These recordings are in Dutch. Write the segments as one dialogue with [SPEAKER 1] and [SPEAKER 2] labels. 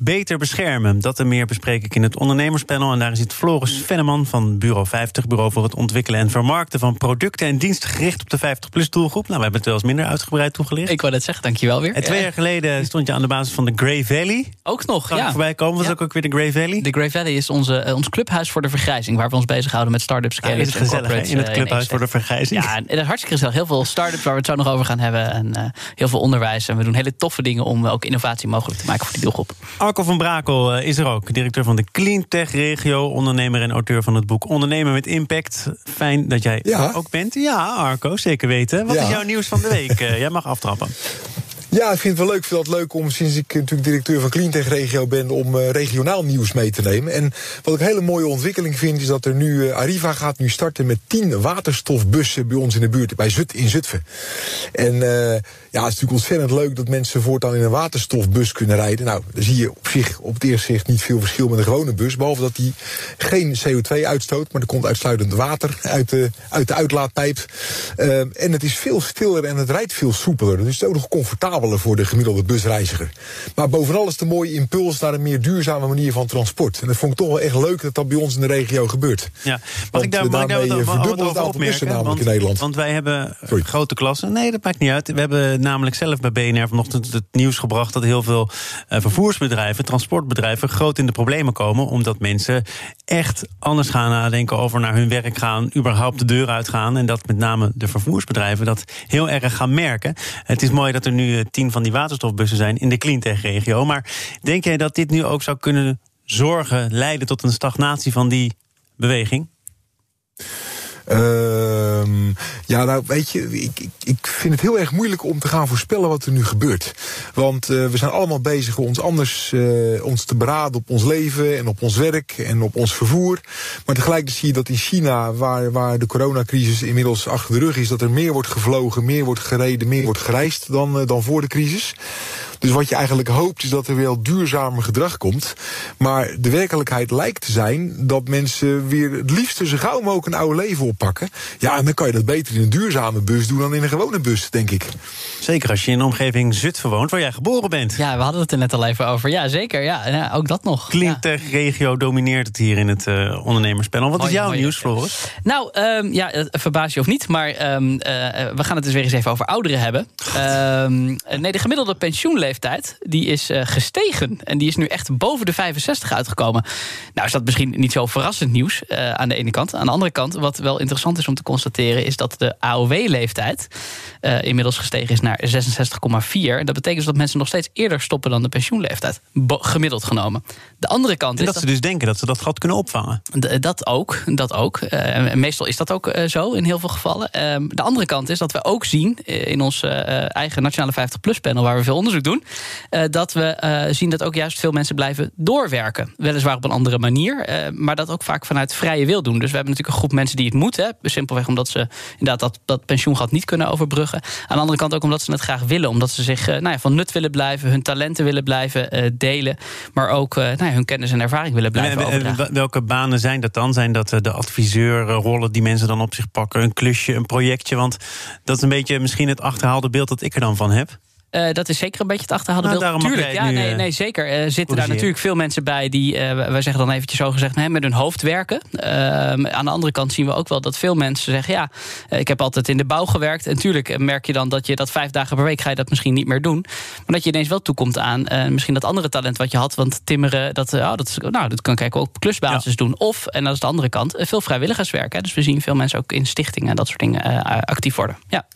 [SPEAKER 1] beter beschermen. Dat en meer bespreek ik in het ondernemerspanel. En daar zit Floris Venneman van Bureau 50, Bureau voor het ontwikkelen en vermarkten van producten en diensten gericht op de 50-plus doelgroep. Nou, we hebben het wel eens minder uitgebreid toegelicht.
[SPEAKER 2] Ik wou net zeggen, dankjewel weer.
[SPEAKER 1] En twee jaar geleden stond je aan de basis van de Grey Valley.
[SPEAKER 2] Ook nog,
[SPEAKER 1] Kan
[SPEAKER 2] ja.
[SPEAKER 1] voorbij komen. Was
[SPEAKER 2] Ja.
[SPEAKER 1] ook, ook weer de Grey Valley?
[SPEAKER 2] De Grey Valley is onze, eh, ons clubhuis voor de vergrijzing, waar we ons bezighouden met start-ups,
[SPEAKER 1] Ja, is het gezellig in het
[SPEAKER 2] eh,
[SPEAKER 1] clubhuis voor de vergrijzing.
[SPEAKER 2] Ja, en dat is hartstikke gezellig. Heel veel start-ups waar we het zo nog over gaan hebben. En eh, heel veel onderwijs. En we doen hele toffe dingen om ook innovatie mogelijk te maken voor die doelgroep.
[SPEAKER 1] Arco van Brakel eh, is er ook, directeur van de Cleantech Regio, ondernemer en auteur van het boek Ondernemen met Impact. Fijn dat jij
[SPEAKER 3] Ja.
[SPEAKER 1] er ook bent. Ja, Arco, zeker weten. Wat
[SPEAKER 3] Ja.
[SPEAKER 1] is jouw nieuws van de week? Eh, jij mag aftrappen.
[SPEAKER 3] Ja, ik vind het wel leuk. Ik vind het leuk om, sinds ik natuurlijk directeur van Cleantech Regio ben, om eh, regionaal nieuws mee te nemen. En wat ik een hele mooie ontwikkeling vind, is dat er nu, eh, Arriva gaat nu starten met 10 waterstofbussen bij ons in de buurt, bij Zut, in Zutphen. En eh, ja, het is natuurlijk ontzettend leuk dat mensen voortaan in een waterstofbus kunnen rijden. Nou, dan zie je op zich, op het eerste zicht, niet veel verschil met een gewone bus. Behalve dat die geen CO2 uitstoot, maar er komt uitsluitend water uit de, uit uitlaatpijp. Eh, en het is veel stiller en het rijdt veel soepeler. Dus het is ook nog comfortabeler voor de gemiddelde busreiziger. Maar bovenal is een mooie impuls naar een meer duurzame manier van transport. En dat vond ik toch wel echt leuk dat dat bij ons in de regio gebeurt.
[SPEAKER 1] Ja. Mag ik daar,
[SPEAKER 3] eh,
[SPEAKER 1] mag ik daar wat,
[SPEAKER 3] eh,
[SPEAKER 1] wat, over opmerken?
[SPEAKER 3] namelijk
[SPEAKER 1] Want,
[SPEAKER 3] in Nederland.
[SPEAKER 1] want wij hebben
[SPEAKER 3] Sorry.
[SPEAKER 1] grote klassen. Nee, dat maakt niet uit. We hebben namelijk zelf bij BNR vanochtend het nieuws gebracht... dat heel veel eh, vervoersbedrijven, transportbedrijven... groot in de problemen komen... omdat mensen echt anders gaan nadenken over naar hun werk gaan... überhaupt de deur uitgaan. En dat met name de vervoersbedrijven dat heel erg gaan merken. Het is mooi dat er nu tien van die waterstofbussen zijn... in de Cleantech-regio. Maar denk jij dat dit nu ook zou kunnen zorgen... leiden tot een stagnatie van die beweging?
[SPEAKER 3] Ehm, ja, nou weet je, ik, ik, vind het heel erg moeilijk om te gaan voorspellen wat er nu gebeurt. Want eh, we zijn allemaal bezig ons anders eh, ons te beraden op ons leven en op ons werk en op ons vervoer. Maar tegelijkertijd zie je dat in China, waar, waar de coronacrisis inmiddels achter de rug is, dat er meer wordt gevlogen, meer wordt gereden, meer wordt gereisd dan, eh, dan voor de crisis. Dus wat je eigenlijk hoopt is dat er wel duurzamer gedrag komt. Maar de werkelijkheid lijkt te zijn dat mensen weer het liefst zo gauw mogelijk een oude leven oppakken. Ja, en dan kan je dat beter in een duurzame bus doen dan in een gewone bus, denk ik.
[SPEAKER 1] Zeker als je in de omgeving Zutphen woont, waar jij geboren bent.
[SPEAKER 2] Ja, we hadden het er net al even over. Ja, zeker. Ja, ja ook dat nog. Ja.
[SPEAKER 1] Cleantech-regio domineert het hier in het eh, ondernemerspanel. Wat is jouw
[SPEAKER 2] mooi,
[SPEAKER 1] nieuws. Floris?
[SPEAKER 2] Nou, ehm, ja, het verbaas je of niet, maar ehm, eh, we gaan het dus weer eens even over ouderen hebben. Ehm, eh, nee, de gemiddelde pensioenleeftijd die is eh, gestegen. En die is nu echt boven de 65 uitgekomen. Nou is dat misschien niet zo verrassend nieuws eh, aan de ene kant. Aan de andere kant, wat wel interessant is om te constateren... is dat de AOW-leeftijd eh, inmiddels gestegen is naar 66,4. Dat betekent dus dat mensen nog steeds eerder stoppen dan de pensioenleeftijd. Gemiddeld genomen. De andere kant
[SPEAKER 1] En
[SPEAKER 2] is
[SPEAKER 1] dat ze dus denken dat ze dat gat kunnen opvangen.
[SPEAKER 2] Dat ook, dat ook. En meestal is dat ook zo in heel veel gevallen. Ehm, de andere kant is dat we ook zien in ons eh, eigen Nationale 50PLUS-panel... waar we veel onderzoek doen, eh, dat we eh, zien dat ook juist veel mensen blijven doorwerken. Weliswaar op een andere manier, eh, maar dat ook vaak vanuit vrije wil doen. Dus we hebben natuurlijk een groep mensen die het moeten. Simpelweg omdat ze inderdaad dat, dat pensioengat niet kunnen overbruggen. Aan de andere kant ook omdat ze het graag willen. Omdat ze zich nou ja, van nut willen blijven, hun talenten willen blijven delen... maar ook nou ja, hun kennis en ervaring willen blijven
[SPEAKER 1] En- en-
[SPEAKER 2] overdragen.
[SPEAKER 1] welke banen zijn dat dan? Zijn dat de adviseurrollen die mensen dan op zich pakken? Een klusje, een projectje? Want dat is een beetje misschien het achterhaalde beeld dat ik er dan van heb.
[SPEAKER 2] Eh, dat is zeker een beetje het achterhaalde
[SPEAKER 1] Nou,
[SPEAKER 2] beeld. Tuurlijk, ja,
[SPEAKER 1] nu,
[SPEAKER 2] nee,
[SPEAKER 1] eh,
[SPEAKER 2] nee, zeker. Er zitten daar natuurlijk veel mensen bij die, wij zeggen dan eventjes zo gezegd, met hun hoofd werken. Ehm, aan de andere kant zien we ook wel dat veel mensen zeggen, ja, ik heb altijd in de bouw gewerkt. En tuurlijk merk je dan dat je dat vijf dagen per week ga je dat misschien niet meer doen. Maar dat je ineens wel toekomt aan misschien dat andere talent wat je had. Want timmeren, dat, oh, dat, nou, dat kan ik ook op klusbasis doen. Of, en dat is de andere kant, veel vrijwilligerswerk. Hè. Dus we zien veel mensen ook in stichtingen en dat soort dingen actief worden. Ja.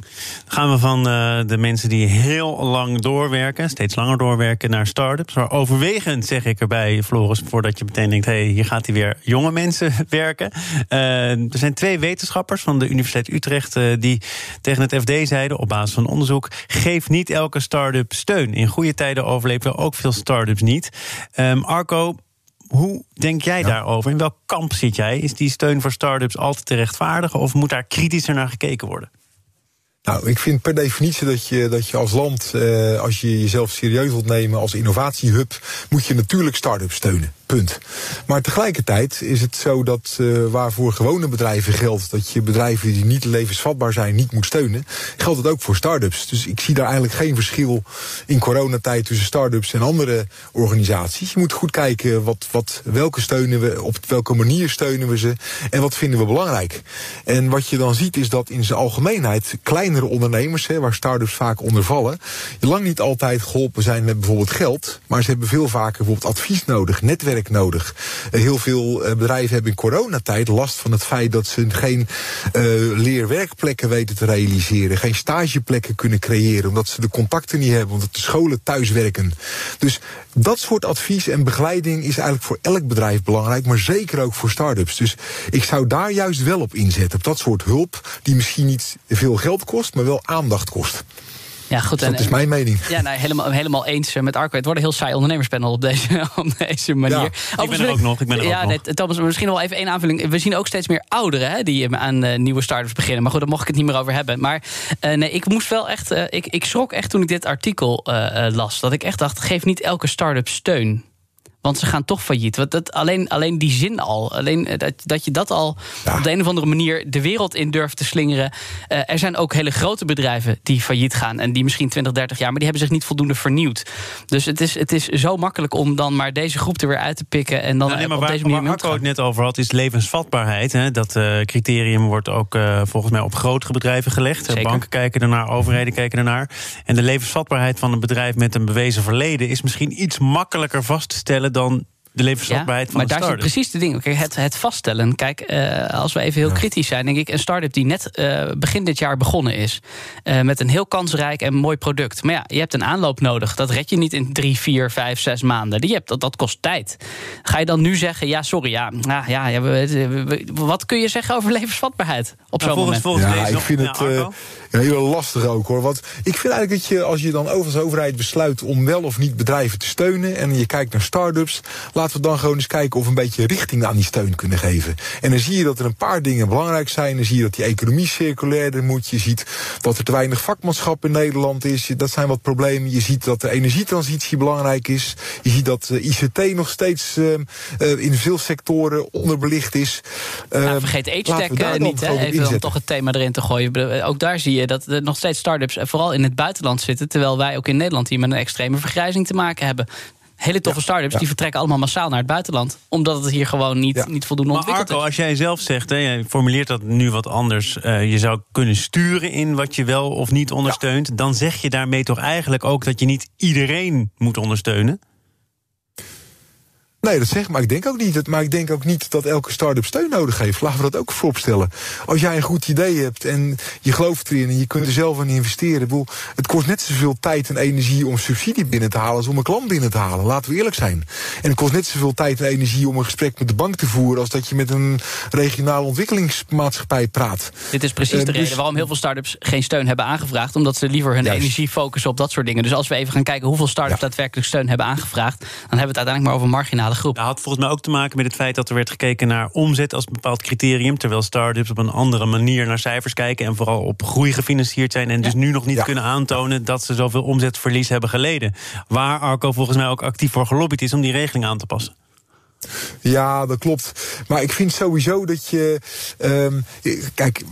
[SPEAKER 1] Gaan we van de mensen die heel lang doorwerken, steeds langer doorwerken, naar start-ups. Maar overwegend zeg ik erbij, Floris, voordat je meteen denkt: hé, hey, hier gaat hij weer jonge mensen werken. Eh, er zijn twee wetenschappers van de Universiteit Utrecht eh, die tegen het FD zeiden, op basis van onderzoek: geef niet elke start-up steun. In goede tijden overleven ook veel start-ups niet. Ehm, Arco. Hoe denk jij daarover? In welk kamp zit jij? Is die steun voor start-ups altijd te rechtvaardigen of moet daar kritischer naar gekeken worden?
[SPEAKER 3] Nou, ik vind per definitie dat je, dat je als land, eh, als je jezelf serieus wilt nemen als innovatiehub, moet je natuurlijk start-ups steunen. Punt. Maar tegelijkertijd is het zo dat uh, waar voor gewone bedrijven geldt dat je bedrijven die niet levensvatbaar zijn niet moet steunen, geldt het ook voor start-ups. Dus ik zie daar eigenlijk geen verschil in coronatijd tussen start-ups en andere organisaties. Je moet goed kijken wat, wat, welke steunen we, op welke manier steunen we ze en wat vinden we belangrijk. En wat je dan ziet is dat in zijn algemeenheid kleinere ondernemers, hè, waar start-ups vaak onder vallen, lang niet altijd geholpen zijn met bijvoorbeeld geld, maar ze hebben veel vaker bijvoorbeeld advies nodig, netwerk nodig. Uh, heel veel uh, bedrijven hebben in coronatijd last van het feit dat ze geen uh, leerwerkplekken weten te realiseren, geen stageplekken kunnen creëren, omdat ze de contacten niet hebben, omdat de scholen thuis werken. Dus dat soort advies en begeleiding is eigenlijk voor elk bedrijf belangrijk, maar zeker ook voor start-ups. Dus ik zou daar juist wel op inzetten, op dat soort hulp, die misschien niet veel geld kost, maar wel aandacht kost.
[SPEAKER 2] Ja, goed.
[SPEAKER 3] Dus dat is mijn mening.
[SPEAKER 2] Ja, nou, helemaal, helemaal eens eh, met Arco. Het wordt een heel saai ondernemerspanel op deze, op deze manier.
[SPEAKER 1] Ja, ik ben er ook nog. Ik ben er ja, ook
[SPEAKER 2] nee, Thomas, misschien wel even één aanvulling. We zien ook steeds meer ouderen hè, die aan uh, nieuwe startups beginnen. Maar goed, daar mocht ik het niet meer over hebben. Maar uh, nee, ik moest wel echt. Uh, ik, ik schrok echt toen ik dit artikel las. Dat ik echt dacht: geef niet elke start-up steun. Want ze gaan toch failliet. Want dat, alleen, alleen die zin al. Alleen dat, dat je dat al ja. op de een of andere manier de wereld in durft te slingeren. Uh, er zijn ook hele grote bedrijven die failliet gaan. En die misschien 20, 30 jaar. Maar die hebben zich niet voldoende vernieuwd. Dus het is, het is zo makkelijk om dan maar deze groep er weer uit te pikken. En dan
[SPEAKER 1] nou, nee, maar
[SPEAKER 2] op
[SPEAKER 1] waar,
[SPEAKER 2] deze manier
[SPEAKER 1] waar Marco het net over had, is levensvatbaarheid. Hè? Dat uh, criterium wordt ook uh, volgens mij op grotere bedrijven gelegd.
[SPEAKER 2] Zeker.
[SPEAKER 1] Banken kijken ernaar, overheden kijken ernaar. En de levensvatbaarheid van een bedrijf met een bewezen verleden is misschien iets makkelijker vast te stellen dan de levensvatbaarheid
[SPEAKER 2] ja,
[SPEAKER 1] van
[SPEAKER 2] maar
[SPEAKER 1] de
[SPEAKER 2] daar zit precies de ding. Kijk, het, het vaststellen. Kijk, uh, als we even heel ja. kritisch zijn, denk ik, een start-up die net uh, begin dit jaar begonnen is. Uh, met een heel kansrijk en mooi product. Maar ja, je hebt een aanloop nodig. Dat red je niet in drie, vier, vijf, zes maanden. Die hebt, dat, dat kost tijd. Ga je dan nu zeggen, ja, sorry, ja, nou, ja, ja we, we, wat kun je zeggen over levensvatbaarheid op zo'n
[SPEAKER 1] volgens,
[SPEAKER 2] moment?
[SPEAKER 1] Volgens
[SPEAKER 3] ja,
[SPEAKER 1] deze
[SPEAKER 3] ik vind het uh, heel lastig ook hoor. Want ik vind eigenlijk dat je, als je dan als overheid besluit om wel of niet bedrijven te steunen. en je kijkt naar start-ups, laten we dan gewoon eens kijken of we een beetje richting aan die steun kunnen geven. En dan zie je dat er een paar dingen belangrijk zijn. Dan zie je dat die economie circulairder moet. Je ziet dat er te weinig vakmanschap in Nederland is. Dat zijn wat problemen. Je ziet dat de energietransitie belangrijk is. Je ziet dat uh, ICT nog steeds uh, uh, in veel sectoren onderbelicht is.
[SPEAKER 2] Nou, vergeet age niet, hè? even om toch het thema erin te gooien. Ook daar zie je dat er nog steeds start-ups vooral in het buitenland zitten. Terwijl wij ook in Nederland hier met een extreme vergrijzing te maken hebben hele toffe ja, start-ups ja. die vertrekken allemaal massaal naar het buitenland. Omdat het hier gewoon niet, ja. niet voldoende
[SPEAKER 1] maar
[SPEAKER 2] ontwikkeld
[SPEAKER 1] Arco,
[SPEAKER 2] is.
[SPEAKER 1] als jij zelf zegt, hè, jij formuleert dat nu wat anders. Uh, je zou kunnen sturen in wat je wel of niet ondersteunt. Dan zeg je daarmee toch eigenlijk ook dat je niet iedereen moet ondersteunen?
[SPEAKER 3] Nee, dat zeg maar. Ik denk ook niet. Maar ik denk ook niet dat elke start-up steun nodig heeft. Laten we dat ook vooropstellen. Als jij een goed idee hebt en je gelooft erin en je kunt er zelf aan investeren. Het kost net zoveel tijd en energie om subsidie binnen te halen als om een klant binnen te halen. Laten we eerlijk zijn. En het kost net zoveel tijd en energie om een gesprek met de bank te voeren als dat je met een regionale ontwikkelingsmaatschappij praat.
[SPEAKER 2] Dit is precies uh, de dus reden waarom heel veel start-ups geen steun hebben aangevraagd. Omdat ze liever hun Juist. energie focussen op dat soort dingen. Dus als we even gaan kijken hoeveel start-ups ja. daadwerkelijk steun hebben aangevraagd. dan hebben we het uiteindelijk maar over marginale groep.
[SPEAKER 1] Dat had volgens mij ook te maken met het feit dat er werd gekeken naar omzet als een bepaald criterium. Terwijl start-ups op een andere manier naar cijfers kijken. En vooral op groei gefinancierd zijn. En dus nu nog niet ja. kunnen aantonen dat ze zoveel omzetverlies hebben geleden. Waar Arco volgens mij ook actief voor gelobbyd is om die regeling aan te passen.
[SPEAKER 3] Ja, dat klopt. Maar ik vind sowieso dat je. Um, kijk,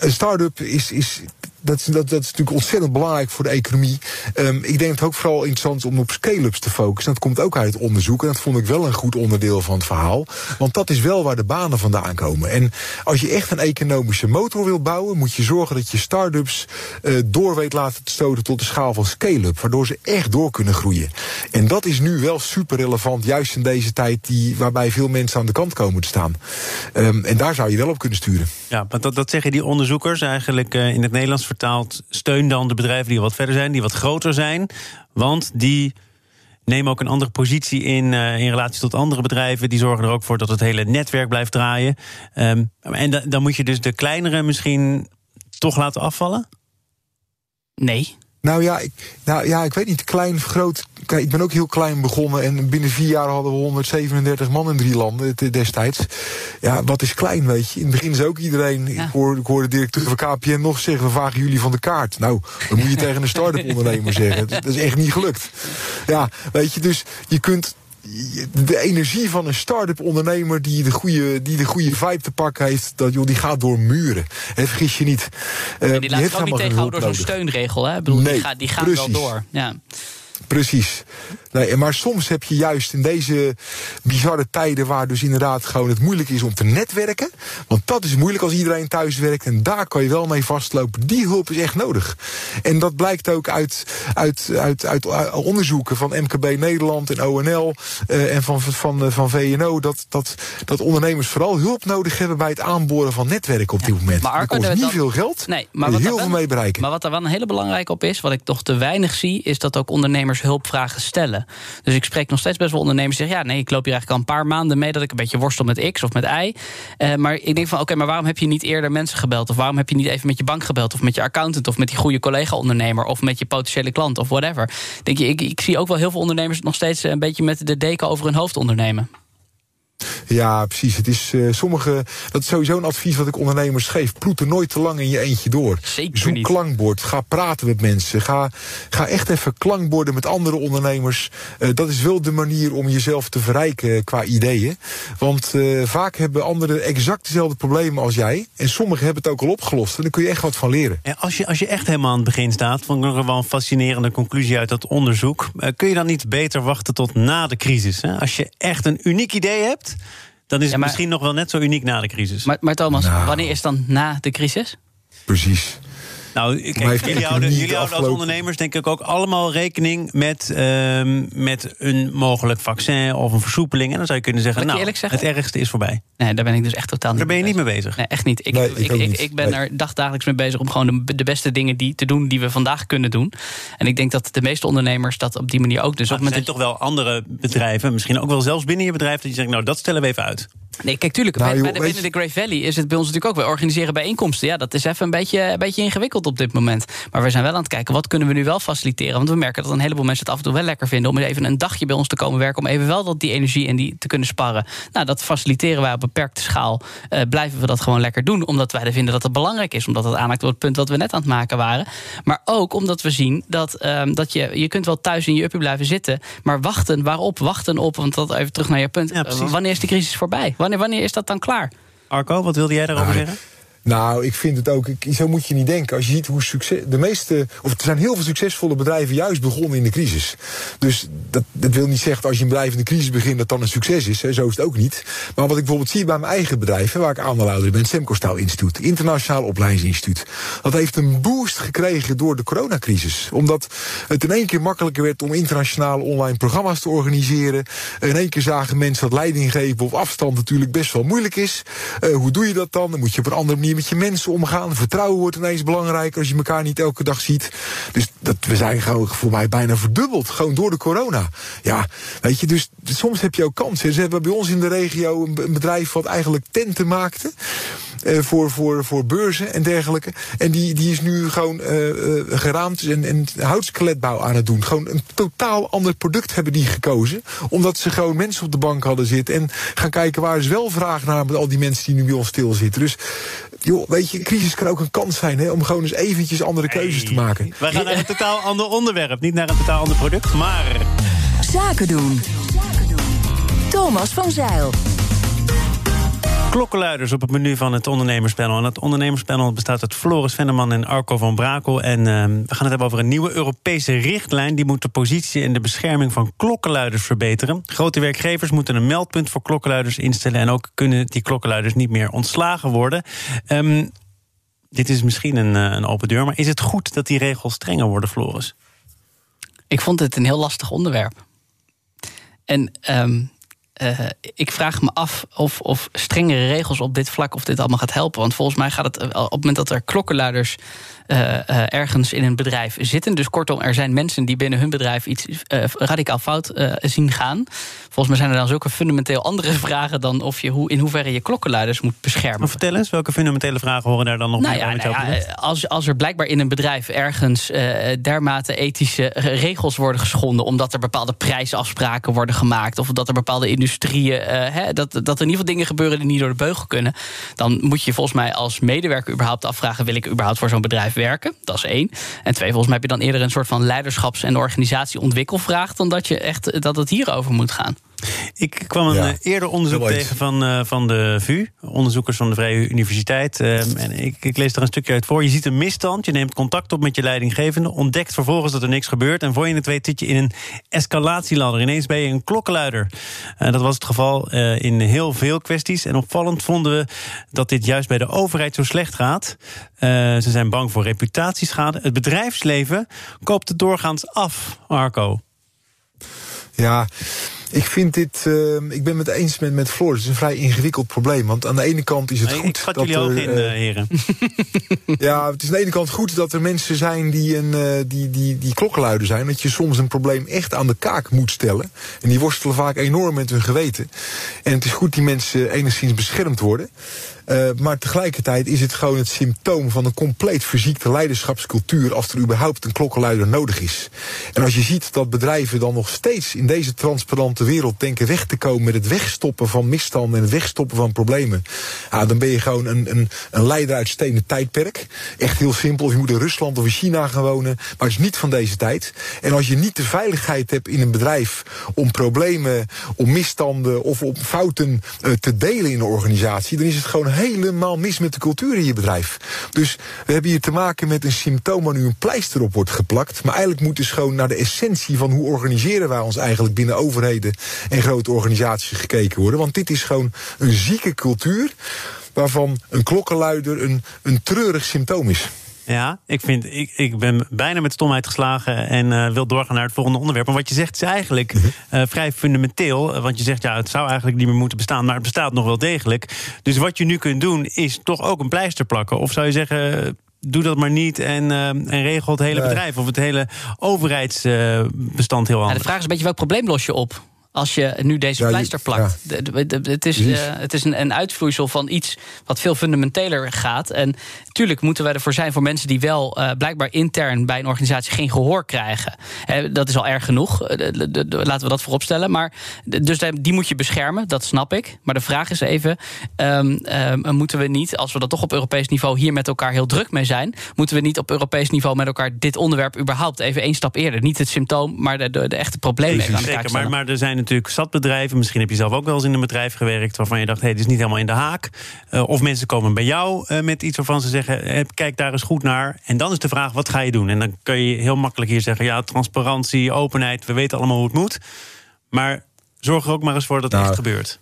[SPEAKER 3] een start-up is, is dat, is, dat, dat is natuurlijk ontzettend belangrijk voor de economie. Um, ik denk het ook vooral interessant om op scale-ups te focussen. Dat komt ook uit het onderzoek. En dat vond ik wel een goed onderdeel van het verhaal. Want dat is wel waar de banen vandaan komen. En als je echt een economische motor wil bouwen, moet je zorgen dat je start-ups uh, door weet laten stoten tot de schaal van scale-up. Waardoor ze echt door kunnen groeien. En dat is nu wel super relevant, juist in deze tijd die, waarbij veel mensen aan de kant komen te staan. Um, en daar zou je wel op kunnen sturen.
[SPEAKER 1] Ja, want dat, zeggen die onderzoekers eigenlijk uh, in het Nederlands vertaald. Steun dan de bedrijven die wat verder zijn, die wat groter zijn. Want die nemen ook een andere positie in, uh, in relatie tot andere bedrijven. Die zorgen er ook voor dat het hele netwerk blijft draaien. Um, en da, dan moet je dus de kleinere misschien toch laten afvallen?
[SPEAKER 2] Nee.
[SPEAKER 3] Nou ja, ik, nou ja, ik weet niet, klein, groot. Kijk, ik ben ook heel klein begonnen en binnen vier jaar hadden we 137 man in drie landen destijds. Ja, wat is klein, weet je? In het begin is ook iedereen. Ik, hoorde, ik de directeur van KPN nog zeggen: we vragen jullie van de kaart. Nou, dan moet je tegen een start-up ondernemer zeggen. Dat is echt niet gelukt. Ja, weet je, dus je kunt de energie van een start-up ondernemer die de goede, die de goede vibe te pakken heeft, dat, joh, die gaat door muren. En vergis je niet.
[SPEAKER 2] Uh, die laat zich ook niet tegenhouden door zo'n steunregel. Hè? Ik bedoel, nee, die gaat, die gaat wel door. Ja.
[SPEAKER 3] Precies. Nee, maar soms heb je juist in deze bizarre tijden waar dus inderdaad gewoon het moeilijk is om te netwerken. Want dat is moeilijk als iedereen thuis werkt. En daar kan je wel mee vastlopen. Die hulp is echt nodig. En dat blijkt ook uit, uit, uit, uit onderzoeken van MKB Nederland en ONL uh, en van, van, van VNO. Dat, dat, dat ondernemers vooral hulp nodig hebben bij het aanboren van netwerken op dit moment. Maar er kost niet veel geld. Nee, maar wat heel veel mee bereiken.
[SPEAKER 2] Maar wat er wel een hele belangrijke op is, wat ik toch te weinig zie, is dat ook ondernemers hulpvragen stellen. Dus ik spreek nog steeds best wel ondernemers zeggen... ja, nee, ik loop hier eigenlijk al een paar maanden mee... dat ik een beetje worstel met X of met Y. Uh, maar ik denk van, oké, maar waarom heb je niet eerder mensen gebeld? Of waarom heb je niet even met je bank gebeld? Of met je accountant? Of met die goede collega-ondernemer? Of met je potentiële klant? Of whatever. Denk je, ik, ik zie ook wel heel veel ondernemers... nog steeds een beetje met de deken over hun hoofd ondernemen.
[SPEAKER 3] Ja, precies. Het is uh, sommige. Dat is sowieso een advies wat ik ondernemers geef. Ploet er nooit te lang in je eentje door.
[SPEAKER 2] Zeker
[SPEAKER 3] Zoek
[SPEAKER 2] niet.
[SPEAKER 3] klankbord. Ga praten met mensen. Ga, ga echt even klankborden met andere ondernemers. Uh, dat is wel de manier om jezelf te verrijken qua ideeën. Want uh, vaak hebben anderen exact dezelfde problemen als jij. En sommigen hebben het ook al opgelost. En daar kun je echt wat van leren.
[SPEAKER 1] En als, je, als je echt helemaal aan het begin staat, vond ik nog wel een fascinerende conclusie uit dat onderzoek. kun je dan niet beter wachten tot na de crisis? Hè? Als je echt een uniek idee hebt dan is het misschien nog wel net zo uniek na de crisis.
[SPEAKER 2] Maar, maar Thomas, nou. wanneer is dan na de crisis?
[SPEAKER 3] Precies.
[SPEAKER 1] Nou, kijk, jullie houden, jullie houden als ondernemers denk ik ook allemaal rekening met, uh, met een mogelijk vaccin of een versoepeling. En dan zou je kunnen zeggen, nou, het ergste is voorbij.
[SPEAKER 2] Nee, daar ben ik dus echt totaal niet
[SPEAKER 1] Daar ben je niet mee bezig?
[SPEAKER 2] Nee, echt niet. Ik, nee, ik, ik, ik, ben er dagdagelijks mee bezig om gewoon de, de, beste dingen die, te doen die we vandaag kunnen doen. En ik denk dat de meeste ondernemers dat op die manier ook dus.
[SPEAKER 1] Maar er zijn toch wel andere bedrijven, misschien ook wel zelfs binnen je bedrijf, dat je zegt, nou, dat stellen we even uit.
[SPEAKER 2] Nee, kijk, tuurlijk. Nou, bij, de, de Great Valley is het bij ons natuurlijk ook. We organiseren bijeenkomsten. Ja, dat is even een beetje, een beetje ingewikkeld op dit moment. Maar we zijn wel aan het kijken, wat kunnen we nu wel faciliteren? Want we merken dat een heleboel mensen het af en toe wel lekker vinden... om even een dagje bij ons te komen werken... om even wel dat die energie en die te kunnen sparren. Nou, dat faciliteren wij op beperkte schaal. Uh, blijven we dat gewoon lekker doen, omdat wij vinden dat het belangrijk is. Omdat het aanmaakt op het punt wat we net aan het maken waren. Maar ook omdat we zien dat, um, dat je... je kunt wel thuis in je uppie blijven zitten... maar wachten, waarop? Wachten op, want dat even terug naar je punt. Ja, uh, wanneer is de crisis voorbij? Wanneer, wanneer is dat dan klaar?
[SPEAKER 1] Arco, wat wilde jij daarover zeggen?
[SPEAKER 3] Nou, ik vind het ook. Ik, zo moet je niet denken. Als je ziet hoe succes. De meeste. Of er zijn heel veel succesvolle bedrijven juist begonnen in de crisis. Dus dat, dat wil niet zeggen dat als je een bedrijf in de crisis begint. dat dan een succes is. Hè. Zo is het ook niet. Maar wat ik bijvoorbeeld zie bij mijn eigen bedrijf. waar ik aandeelhouder ben. Semco Staal Instituut. Internationaal Opleidingsinstituut. Dat heeft een boost gekregen door de coronacrisis. Omdat het in één keer makkelijker werd om internationale online programma's te organiseren. In één keer zagen mensen dat leiding geven op afstand natuurlijk best wel moeilijk is. Uh, hoe doe je dat dan? Dan moet je op een andere manier met je mensen omgaan. Vertrouwen wordt ineens belangrijker als je elkaar niet elke dag ziet. Dus dat, we zijn gewoon voor mij bijna verdubbeld. Gewoon door de corona. Ja, weet je, dus soms heb je ook kansen. Ze hebben bij ons in de regio een, bedrijf wat eigenlijk tenten maakte. Uh, voor, voor, voor beurzen en dergelijke. En die, die is nu gewoon uh, uh, geraamd en, en houtskeletbouw aan het doen. Gewoon een totaal ander product hebben die gekozen. Omdat ze gewoon mensen op de bank hadden zitten. En gaan kijken waar is wel vraag naar met al die mensen die nu bij ons stilzitten. Dus joh, weet je, crisis kan ook een kans zijn hè, om gewoon eens eventjes andere keuzes te maken.
[SPEAKER 1] We gaan naar een totaal ander onderwerp, niet naar een totaal ander product, maar...
[SPEAKER 4] Zaken doen. Thomas van Zeil
[SPEAKER 1] klokkenluiders op het menu van het ondernemerspanel. En het ondernemerspanel bestaat uit Floris Venneman en Arco van Brakel. En uh, we gaan het hebben over een nieuwe Europese richtlijn. Die moet de positie en de bescherming van klokkenluiders verbeteren. Grote werkgevers moeten een meldpunt voor klokkenluiders instellen. En ook kunnen die klokkenluiders niet meer ontslagen worden. Um, dit is misschien een, eh, een open deur, maar is het goed dat die regels strenger worden, Floris?
[SPEAKER 2] Ik vond het een heel lastig onderwerp. En um, uh, ik vraag me af of, of strengere regels op dit vlak of dit allemaal gaat helpen. Want volgens mij gaat het op het moment dat er klokkenluiders uh, uh, ergens in een bedrijf zitten. Dus kortom, er zijn mensen die binnen hun bedrijf iets radicaal fout zien gaan. Volgens mij zijn er dan zulke fundamenteel andere vragen dan of je hoe, in hoeverre je klokkenluiders moet beschermen.
[SPEAKER 1] Maar vertel eens, welke fundamentele vragen horen daar dan nog
[SPEAKER 2] nou
[SPEAKER 1] bij?
[SPEAKER 2] Ja, nou ja, als, als er blijkbaar in een bedrijf ergens dermate ethische regels worden geschonden, omdat er bepaalde prijsafspraken worden gemaakt, of dat er bepaalde industrieën, uh, dat, dat er in ieder geval dingen gebeuren die niet door de beugel kunnen, dan moet je volgens mij als medewerker überhaupt afvragen: wil ik überhaupt voor zo'n bedrijf werken? Dat is één. En twee, volgens mij heb je dan eerder een soort van leiderschaps- en organisatieontwikkelvraag dan dat je echt dat het hierover moet gaan.
[SPEAKER 1] Ik kwam een
[SPEAKER 3] Ja,
[SPEAKER 1] eh, eerder onderzoek tegen van, eh, van de VU, onderzoekers van de Vrije Universiteit. Eh, en ik, ik lees er een stukje uit voor. Je ziet een misstand, je neemt contact op met je leidinggevende, ontdekt vervolgens dat er niks gebeurt. En voor je het weet zit je in een escalatieladder. Ineens ben je een klokkenluider. Eh, dat was het geval in heel veel kwesties. En opvallend vonden we dat dit juist bij de overheid zo slecht gaat. Ze zijn bang voor reputatieschade. Het bedrijfsleven koopt het doorgaans af, Arco.
[SPEAKER 3] Ja, ik vind dit. eh, ik ben het eens met, met Floor. Het is een vrij ingewikkeld probleem. Want aan de ene kant is het goed.
[SPEAKER 1] ik
[SPEAKER 3] dat
[SPEAKER 1] jullie ook
[SPEAKER 3] er,
[SPEAKER 1] in,
[SPEAKER 3] eh,
[SPEAKER 1] eh, heren.
[SPEAKER 3] Ja, het is aan de ene kant goed dat er mensen zijn die, een, eh, die, die, die klokkenluider zijn. Dat je soms een probleem echt aan de kaak moet stellen. En die worstelen vaak enorm met hun geweten. En het is goed die mensen enigszins beschermd worden. Maar tegelijkertijd is het gewoon het symptoom van een compleet verziekte leiderschapscultuur. als er überhaupt een klokkenluider nodig is. En als je ziet dat bedrijven dan nog steeds in deze transparante wereld denken weg te komen. met het wegstoppen van misstanden en het wegstoppen van problemen. Ja, dan ben je gewoon een, een, een leider uit stenen tijdperk. Echt heel simpel. Je moet in Rusland of in China gaan wonen. Maar het is niet van deze tijd. En als je niet de veiligheid hebt in een bedrijf. om problemen, om misstanden of om fouten eh, te delen in een organisatie. dan is het gewoon helemaal mis met de cultuur in je bedrijf. Dus we hebben hier te maken met een symptoom waar nu een pleister op wordt geplakt. Maar eigenlijk moet dus gewoon naar de essentie van hoe organiseren wij ons eigenlijk binnen overheden en grote organisaties gekeken worden. Want dit is gewoon een zieke cultuur waarvan een klokkenluider een, een treurig symptoom is.
[SPEAKER 1] Ja, ik, vind, ik, ik ben bijna met stomheid geslagen en eh, wil doorgaan naar het volgende onderwerp. Maar wat je zegt is eigenlijk eh, vrij fundamenteel. eh, Want je zegt, ja, het zou eigenlijk niet meer moeten bestaan, maar het bestaat nog wel degelijk. Dus wat je nu kunt doen, is toch ook een pleister plakken? Of zou je zeggen, doe dat maar niet en, eh, en regel het hele
[SPEAKER 3] Nee.
[SPEAKER 1] bedrijf of het hele overheidsbestand heel
[SPEAKER 2] Ja,
[SPEAKER 1] anders?
[SPEAKER 2] de vraag is een beetje welk probleem los je op? Als je nu deze
[SPEAKER 3] Ja,
[SPEAKER 2] pleister plakt. De- de- de- Het is, eh, het is een, een uitvloeisel van iets wat veel fundamenteler gaat. En natuurlijk moeten we ervoor zijn voor mensen die wel eh, blijkbaar intern bij een organisatie geen gehoor krijgen. Hè, dat is al erg genoeg. Eh, de- de- de- laten we dat voorop stellen. Maar, de- dus die die moet je beschermen, dat snap ik. Maar de vraag is even: ehm, ehm, moeten we niet, als we dat toch op Europees niveau hier met elkaar heel druk mee zijn, moeten we niet op Europees niveau met elkaar dit onderwerp überhaupt even één stap eerder? Niet het symptoom, maar de, de, de echte problemen
[SPEAKER 1] Zeker, maar, maar er zijn natuurlijk zat bedrijven. Misschien heb je zelf ook wel eens in een bedrijf gewerkt waarvan je dacht: hé, hey, dit is niet helemaal in de haak. Eh, of mensen komen bij jou eh, met iets waarvan ze zeggen: eh, kijk daar eens goed naar. En dan is de vraag: wat ga je doen? En dan kun je heel makkelijk hier zeggen: ja, transparantie, openheid, we weten allemaal hoe het moet. Maar zorg er ook maar eens voor dat het
[SPEAKER 3] Nou,
[SPEAKER 1] echt gebeurt.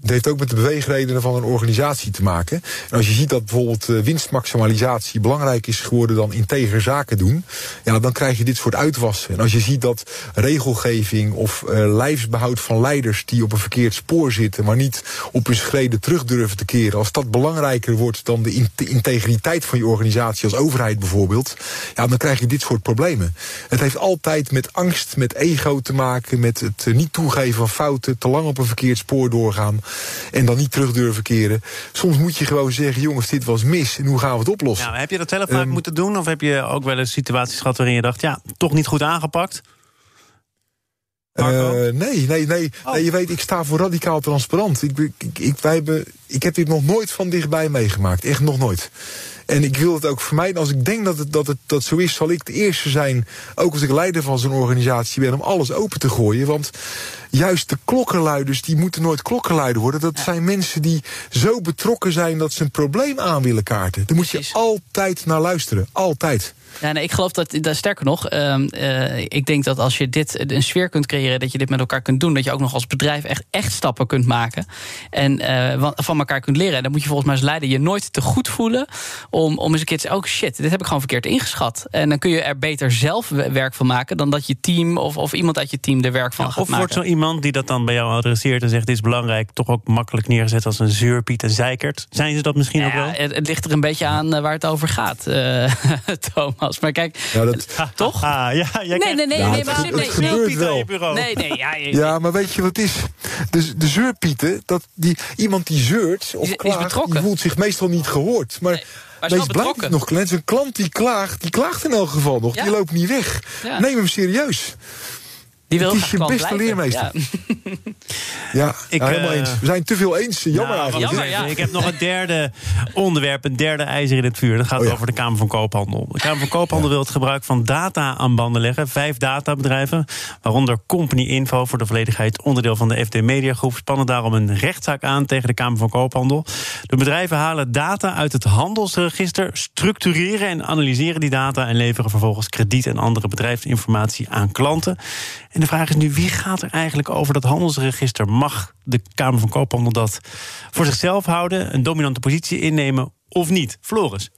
[SPEAKER 3] Het heeft ook met de beweegredenen van een organisatie te maken. En als je ziet dat bijvoorbeeld eh, winstmaximalisatie belangrijk is geworden dan integer zaken doen, ja, dan krijg je dit soort uitwassen. En als je ziet dat regelgeving of eh, lijfsbehoud van leiders die op een verkeerd spoor zitten, maar niet op hun schreden terug durven te keren, als dat belangrijker wordt dan de, de integriteit van je organisatie als overheid bijvoorbeeld, ja, dan krijg je dit soort problemen. Het heeft altijd met angst, met ego te maken, met het eh, niet toegeven van fouten, te lang op een verkeerd spoor doorgaan en dan niet terug durven keren. Soms moet je gewoon zeggen, jongens, dit was mis en hoe gaan we het oplossen?
[SPEAKER 1] Ja, heb je dat zelf vaak
[SPEAKER 3] Ehm,
[SPEAKER 1] moeten doen? Of heb je ook wel eens situaties gehad waarin je dacht: ja, toch niet goed aangepakt?
[SPEAKER 3] Eh, nee, nee, nee,
[SPEAKER 1] Oh.
[SPEAKER 3] nee. Je weet, ik sta voor radicaal transparant. Ik, ik, wij hebben, ik heb dit nog nooit van dichtbij meegemaakt. Echt nog nooit. En ik wil het ook vermijden. Als ik denk dat het, dat het dat zo is, zal ik de eerste zijn. Ook als ik leider van zo'n organisatie ben, om alles open te gooien. Want juist de klokkenluiders, die moeten nooit klokkenluider worden. Dat zijn mensen die zo betrokken zijn dat ze een probleem aan willen kaarten. Daar moet je altijd naar luisteren. Altijd.
[SPEAKER 2] Ja, nee, ik geloof dat, dat sterker nog, ehm, eh, ik denk dat als je dit een sfeer kunt creëren, dat je dit met elkaar kunt doen, dat je ook nog als bedrijf echt, echt stappen kunt maken en eh, van- van elkaar kunt leren. En dan moet je volgens mij als leider je nooit te goed voelen om, om eens een keer te zeggen: oh shit, dit heb ik gewoon verkeerd ingeschat. En dan kun je er beter zelf werk van maken dan dat je team of, of iemand uit je team er werk van
[SPEAKER 1] Ja,
[SPEAKER 2] gaat
[SPEAKER 1] of
[SPEAKER 2] maken.
[SPEAKER 1] wordt zo iemand die dat dan bij jou adresseert en zegt: Dit is belangrijk, toch ook makkelijk neergezet als een zeurpiet en zeikert? Zijn ze dat misschien ook wel?
[SPEAKER 2] ja, het, het ligt er een beetje aan eh, waar het over gaat, eh, Thomas. Maar kijk,
[SPEAKER 3] Ja, dat,
[SPEAKER 2] toch?
[SPEAKER 1] Ah, ja, jij
[SPEAKER 2] Nee,
[SPEAKER 1] krijgt
[SPEAKER 2] nee, nee,
[SPEAKER 3] Ja,
[SPEAKER 2] nee, maar, nee,
[SPEAKER 3] het
[SPEAKER 2] nee,
[SPEAKER 1] je bureau.
[SPEAKER 2] nee, nee, ja, je-
[SPEAKER 3] ja, maar weet je wat het is? De, de zeurpieten, dat die, iemand die zeurt of klaagt,
[SPEAKER 2] betrokken.
[SPEAKER 3] die voelt zich meestal niet gehoord. Maar,
[SPEAKER 2] Nee, maar is
[SPEAKER 3] nog, Clens, een klant die klaagt, die klaagt in elk geval nog.
[SPEAKER 2] Ja.
[SPEAKER 3] Die loopt niet weg.
[SPEAKER 2] Ja.
[SPEAKER 3] Neem hem serieus.
[SPEAKER 2] Die wil
[SPEAKER 3] het is je
[SPEAKER 2] klant
[SPEAKER 3] beste
[SPEAKER 2] blijven.
[SPEAKER 3] leermeester.
[SPEAKER 2] Ja.
[SPEAKER 3] Ja,
[SPEAKER 1] Ik,
[SPEAKER 3] ja, helemaal
[SPEAKER 1] eh,
[SPEAKER 3] eens. We zijn te veel eens. Jammer
[SPEAKER 1] Nou,
[SPEAKER 3] eigenlijk.
[SPEAKER 2] Jammer, ja.
[SPEAKER 1] Ik heb nog een derde onderwerp, een derde ijzer in het vuur. Dat gaat
[SPEAKER 3] Oh ja.
[SPEAKER 1] over de Kamer van Koophandel. De Kamer van Koophandel wil het gebruik van data aan banden leggen. Vijf databedrijven, waaronder Company Info voor de volledigheid onderdeel van de FD Media Groep, spannen daarom een rechtszaak aan tegen de Kamer van Koophandel. De bedrijven halen data uit het handelsregister, structureren en analyseren die data en leveren vervolgens krediet en andere bedrijfsinformatie aan klanten. En de vraag is nu, wie gaat er eigenlijk over dat handelsregister? Mag de Kamer van Koophandel dat voor zichzelf houden, een dominante positie innemen of niet? Floris.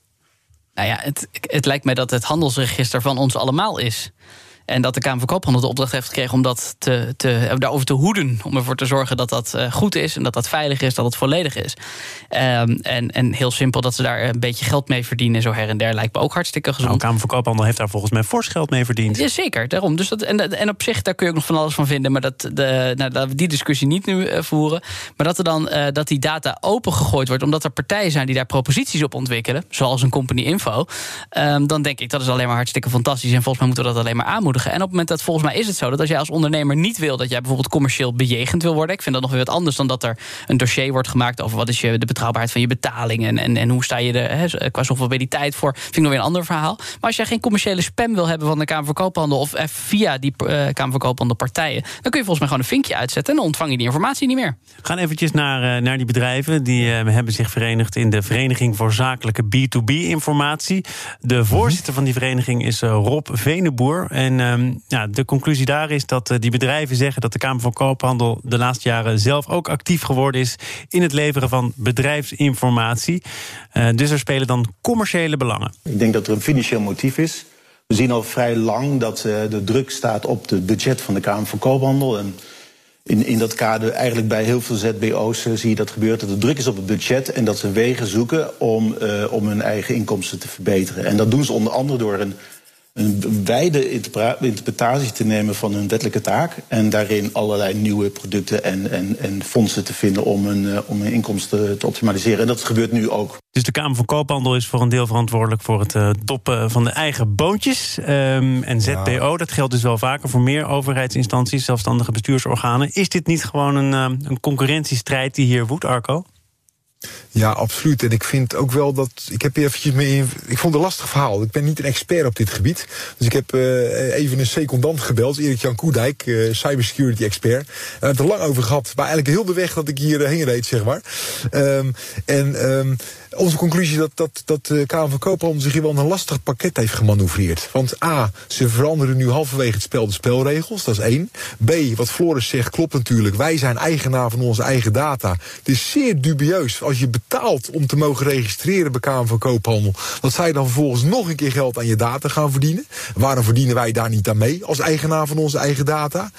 [SPEAKER 2] Nou ja, het, het lijkt mij dat het handelsregister van ons allemaal is. En dat de Kamer van Koophandel de opdracht heeft gekregen om dat te, te, daarover te hoeden. Om ervoor te zorgen dat dat eh, goed is en dat dat veilig is, dat het volledig is. Ehm, en, en heel simpel dat ze daar een beetje geld mee verdienen, zo her en der, lijkt me ook hartstikke
[SPEAKER 1] Nou, de
[SPEAKER 2] gezond.
[SPEAKER 1] Kamer van Koophandel heeft daar volgens mij fors geld mee verdiend.
[SPEAKER 2] Ja, zeker, daarom. Dus dat, en, en op zich, daar kun je ook nog van alles van vinden. Maar dat, de, nou, laten we die discussie niet nu eh, voeren. Maar dat, er dan, eh, dat die data opengegooid wordt... omdat er partijen zijn die daar proposities op ontwikkelen... zoals een Company Info... ehm, dan denk ik, dat is alleen maar hartstikke fantastisch... en volgens mij moeten we dat alleen maar aanmoedigen. En op het moment dat, volgens mij is het zo... dat als jij als ondernemer niet wil... dat jij bijvoorbeeld commercieel bejegend wil worden... ik vind dat nog weer wat anders dan dat er een dossier wordt gemaakt... over wat is je, de betrouwbaarheid van je betaling... en, en, en hoe sta je er hè, qua solvabiliteit voor... vind ik nog weer een ander verhaal. Maar als jij geen commerciële spam wil hebben van de Kamer van Koophandel... of eh, via die eh, Kamer van Koophandel partijen... dan kun je volgens mij gewoon een vinkje uitzetten... en dan ontvang je die informatie niet meer.
[SPEAKER 1] We gaan eventjes naar, eh, naar die bedrijven. Die eh, hebben zich verenigd in de Vereniging voor Zakelijke B2B-informatie. De voorzitter van die vereniging is eh, Rob Veneboer. En ehm, ja, de conclusie daar is dat eh, die bedrijven zeggen... dat de Kamer van Koophandel de laatste jaren zelf ook actief geworden is... in het leveren van bedrijfsinformatie. Eh, dus er spelen dan commerciële belangen.
[SPEAKER 5] Ik denk dat er een financieel motief is. We zien al vrij lang dat eh, de druk staat op het budget van de Kamer van Koophandel. En in, in dat kader, eigenlijk bij heel veel ZBO's, zie je dat gebeuren. Dat er druk is op het budget en dat ze wegen zoeken om, om hun eigen inkomsten te verbeteren. En dat doen ze onder andere door een, een wijde interpretatie te nemen van hun wettelijke taak. En daarin allerlei nieuwe producten en, en, en fondsen te vinden om hun, eh, om hun inkomsten te optimaliseren. En dat gebeurt nu ook.
[SPEAKER 1] Dus de Kamer van Koophandel is voor een deel verantwoordelijk voor het eh, doppen van de eigen boontjes. Ehm, en ZBO, dat geldt dus wel vaker voor meer overheidsinstanties, zelfstandige bestuursorganen. Is dit niet gewoon een, eh, een concurrentiestrijd die hier woedt, Arco?
[SPEAKER 3] Ja, absoluut. En ik vind ook wel dat. Ik heb hier eventjes mee. Ik vond het een lastig verhaal. Ik ben niet een expert op dit gebied. Dus ik heb eh, even een secondant gebeld, Erik-Jan Koedijk, eh, cybersecurity expert. We hebben het er lang over gehad. Maar eigenlijk heel de weg dat ik hier heen reed, zeg maar. Ehm, en ehm, onze conclusie dat, dat, dat de Kamer van Koophandel zich hier wel een lastig pakket heeft gemanoeuvreerd. Want A, ze veranderen nu halverwege het spel de spelregels. Dat is één. B, wat Floris zegt, klopt natuurlijk. Wij zijn eigenaar van onze eigen data. Het is zeer dubieus als je betaalt om te mogen registreren bij Kamer van Koophandel. Dat zij dan vervolgens nog een keer geld aan je data gaan verdienen. Waarom verdienen wij daar niet aan mee als eigenaar van onze eigen data?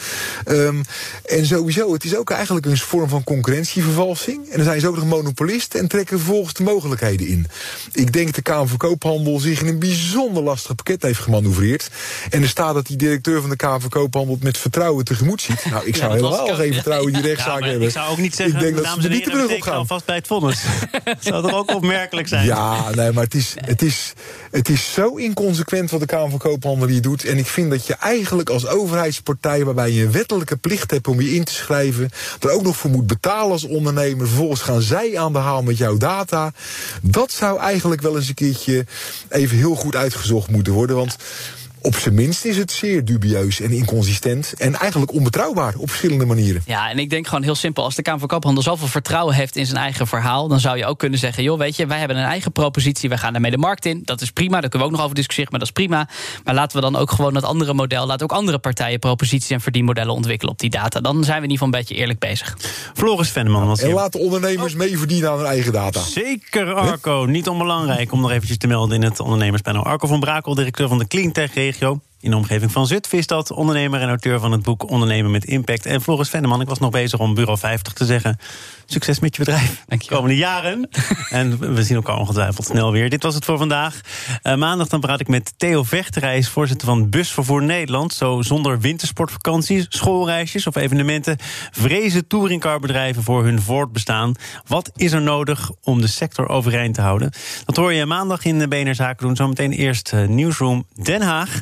[SPEAKER 3] Ehm, en sowieso, het is ook eigenlijk een vorm van concurrentievervalsing. En dan zijn ze ook nog monopolist en trekken vervolgens de mogelijkheden in. Ik denk dat de Kamer van Koophandel zich in een bijzonder lastig pakket heeft gemanoeuvreerd. En er staat dat die directeur van de Kamer van Koophandel het met vertrouwen tegemoet ziet. Nou, ik zou helemaal
[SPEAKER 2] ook.
[SPEAKER 3] geen vertrouwen in die rechtszaak hebben.
[SPEAKER 1] ik zou ook niet zeggen,
[SPEAKER 3] ik denk dat ze niet de brug op gaan.
[SPEAKER 1] alvast bij het vonnis. Dat zou toch ook opmerkelijk zijn?
[SPEAKER 3] Ja, nee, maar het is, het, is, het is zo inconsequent wat de Kamer van Koophandel hier doet. En ik vind dat je eigenlijk als overheidspartij, waarbij je een wettelijke plicht hebt om je in te schrijven, er ook nog voor moet betalen als ondernemer. Vervolgens gaan zij aan de haal met jouw data. Dat zou eigenlijk wel eens een keertje even heel goed uitgezocht moeten worden. Want op zijn minst is het zeer dubieus en inconsistent. En eigenlijk onbetrouwbaar op verschillende manieren.
[SPEAKER 2] Ja, en ik denk gewoon heel simpel. Als de Kamer van Koophandel zoveel vertrouwen heeft in zijn eigen verhaal. dan zou je ook kunnen zeggen: joh, weet je, wij hebben een eigen propositie. Wij gaan daarmee de markt in. Dat is prima. Daar kunnen we ook nog over discussiëren, maar dat is prima. Maar laten we dan ook gewoon het andere model. laten ook andere partijen proposities en verdienmodellen ontwikkelen op die data. Dan zijn we in ieder geval een beetje eerlijk bezig.
[SPEAKER 1] Floris Venneman was
[SPEAKER 3] En
[SPEAKER 1] hier.
[SPEAKER 3] laten ondernemers mee verdienen aan hun eigen data.
[SPEAKER 1] Zeker, Arco. Niet onbelangrijk om nog eventjes te melden in het ondernemerspanel. Arco van Brakel, directeur van de Cleantech-regio. In de omgeving van Zutphen is dat ondernemer en auteur van het boek Ondernemen met Impact. En Floris Venneman, ik was nog bezig om Bureau 50 te zeggen. Succes met je bedrijf de komende jaren. en we zien elkaar ongetwijfeld snel weer. Dit was het voor vandaag. Eh, maandag dan praat ik met Theo Vechterij, hij is voorzitter van Busvervoer Nederland. Zo zonder wintersportvakanties, schoolreisjes of evenementen... vrezen touringcarbedrijven voor hun voortbestaan. Wat is er nodig om de sector overeind te houden? Dat hoor je maandag in de BNR Zaken doen. Zometeen eerst eh, Nieuwsroom Den Haag.